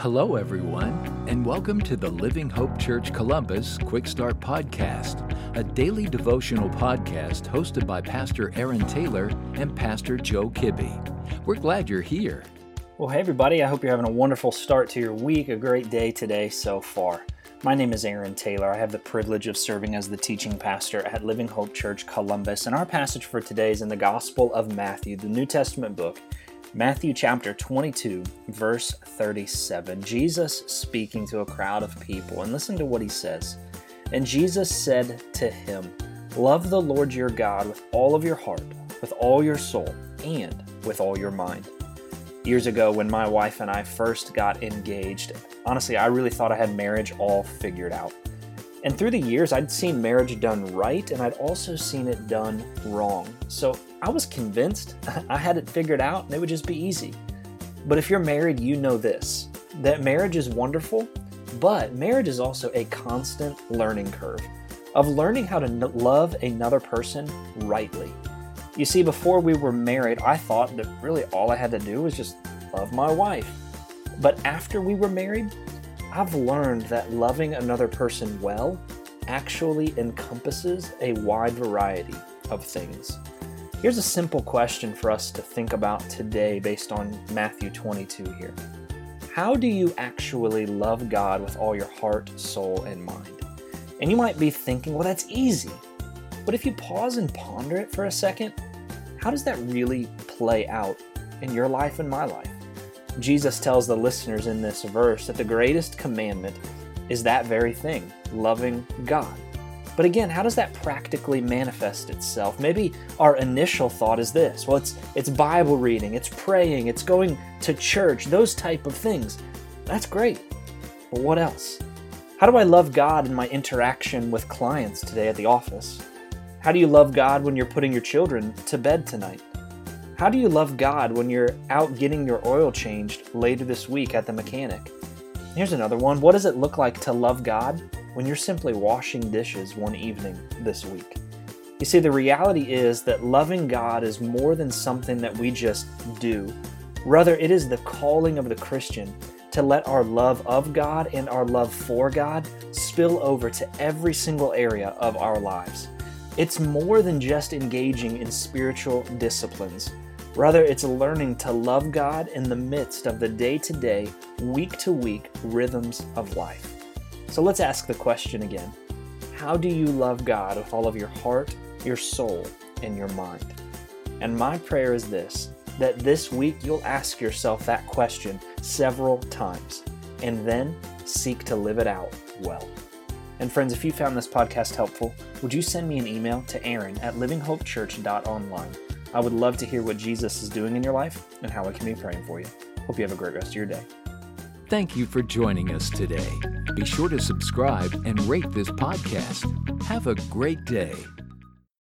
Hello, everyone, and welcome to the Living Hope Church Columbus Quick Start Podcast, a daily devotional podcast hosted by Pastor Aaron Taylor and Pastor Joe Kibbe. We're glad you're here. Well, hey, everybody, I hope you're having a wonderful start to your week, a great day today so far. My name is Aaron Taylor. I have the privilege of serving as the teaching pastor at Living Hope Church Columbus, and our passage for today is in the Gospel of Matthew, the New Testament book. Matthew chapter 22, verse 37. Jesus speaking to a crowd of people, and listen to what he says. And Jesus said to him, Love the Lord your God with all of your heart, with all your soul, and with all your mind. Years ago, when my wife and I first got engaged, honestly, I really thought I had marriage all figured out. And through the years, I'd seen marriage done right, and I'd also seen it done wrong. So I was convinced I had it figured out and it would just be easy. But if you're married, you know this that marriage is wonderful, but marriage is also a constant learning curve of learning how to love another person rightly. You see, before we were married, I thought that really all I had to do was just love my wife. But after we were married, I've learned that loving another person well actually encompasses a wide variety of things. Here's a simple question for us to think about today based on Matthew 22 here. How do you actually love God with all your heart, soul, and mind? And you might be thinking, well, that's easy. But if you pause and ponder it for a second, how does that really play out in your life and my life? Jesus tells the listeners in this verse that the greatest commandment is that very thing loving God. But again, how does that practically manifest itself? Maybe our initial thought is this. Well, it's it's Bible reading, it's praying, it's going to church, those type of things. That's great. But what else? How do I love God in my interaction with clients today at the office? How do you love God when you're putting your children to bed tonight? How do you love God when you're out getting your oil changed later this week at the mechanic? Here's another one. What does it look like to love God when you're simply washing dishes one evening this week. You see, the reality is that loving God is more than something that we just do. Rather, it is the calling of the Christian to let our love of God and our love for God spill over to every single area of our lives. It's more than just engaging in spiritual disciplines. Rather, it's learning to love God in the midst of the day to day, week to week rhythms of life. So let's ask the question again How do you love God with all of your heart, your soul, and your mind? And my prayer is this that this week you'll ask yourself that question several times and then seek to live it out well. And friends, if you found this podcast helpful, would you send me an email to Aaron at livinghopechurch.online? I would love to hear what Jesus is doing in your life and how I can be praying for you. Hope you have a great rest of your day. Thank you for joining us today. Be sure to subscribe and rate this podcast. Have a great day.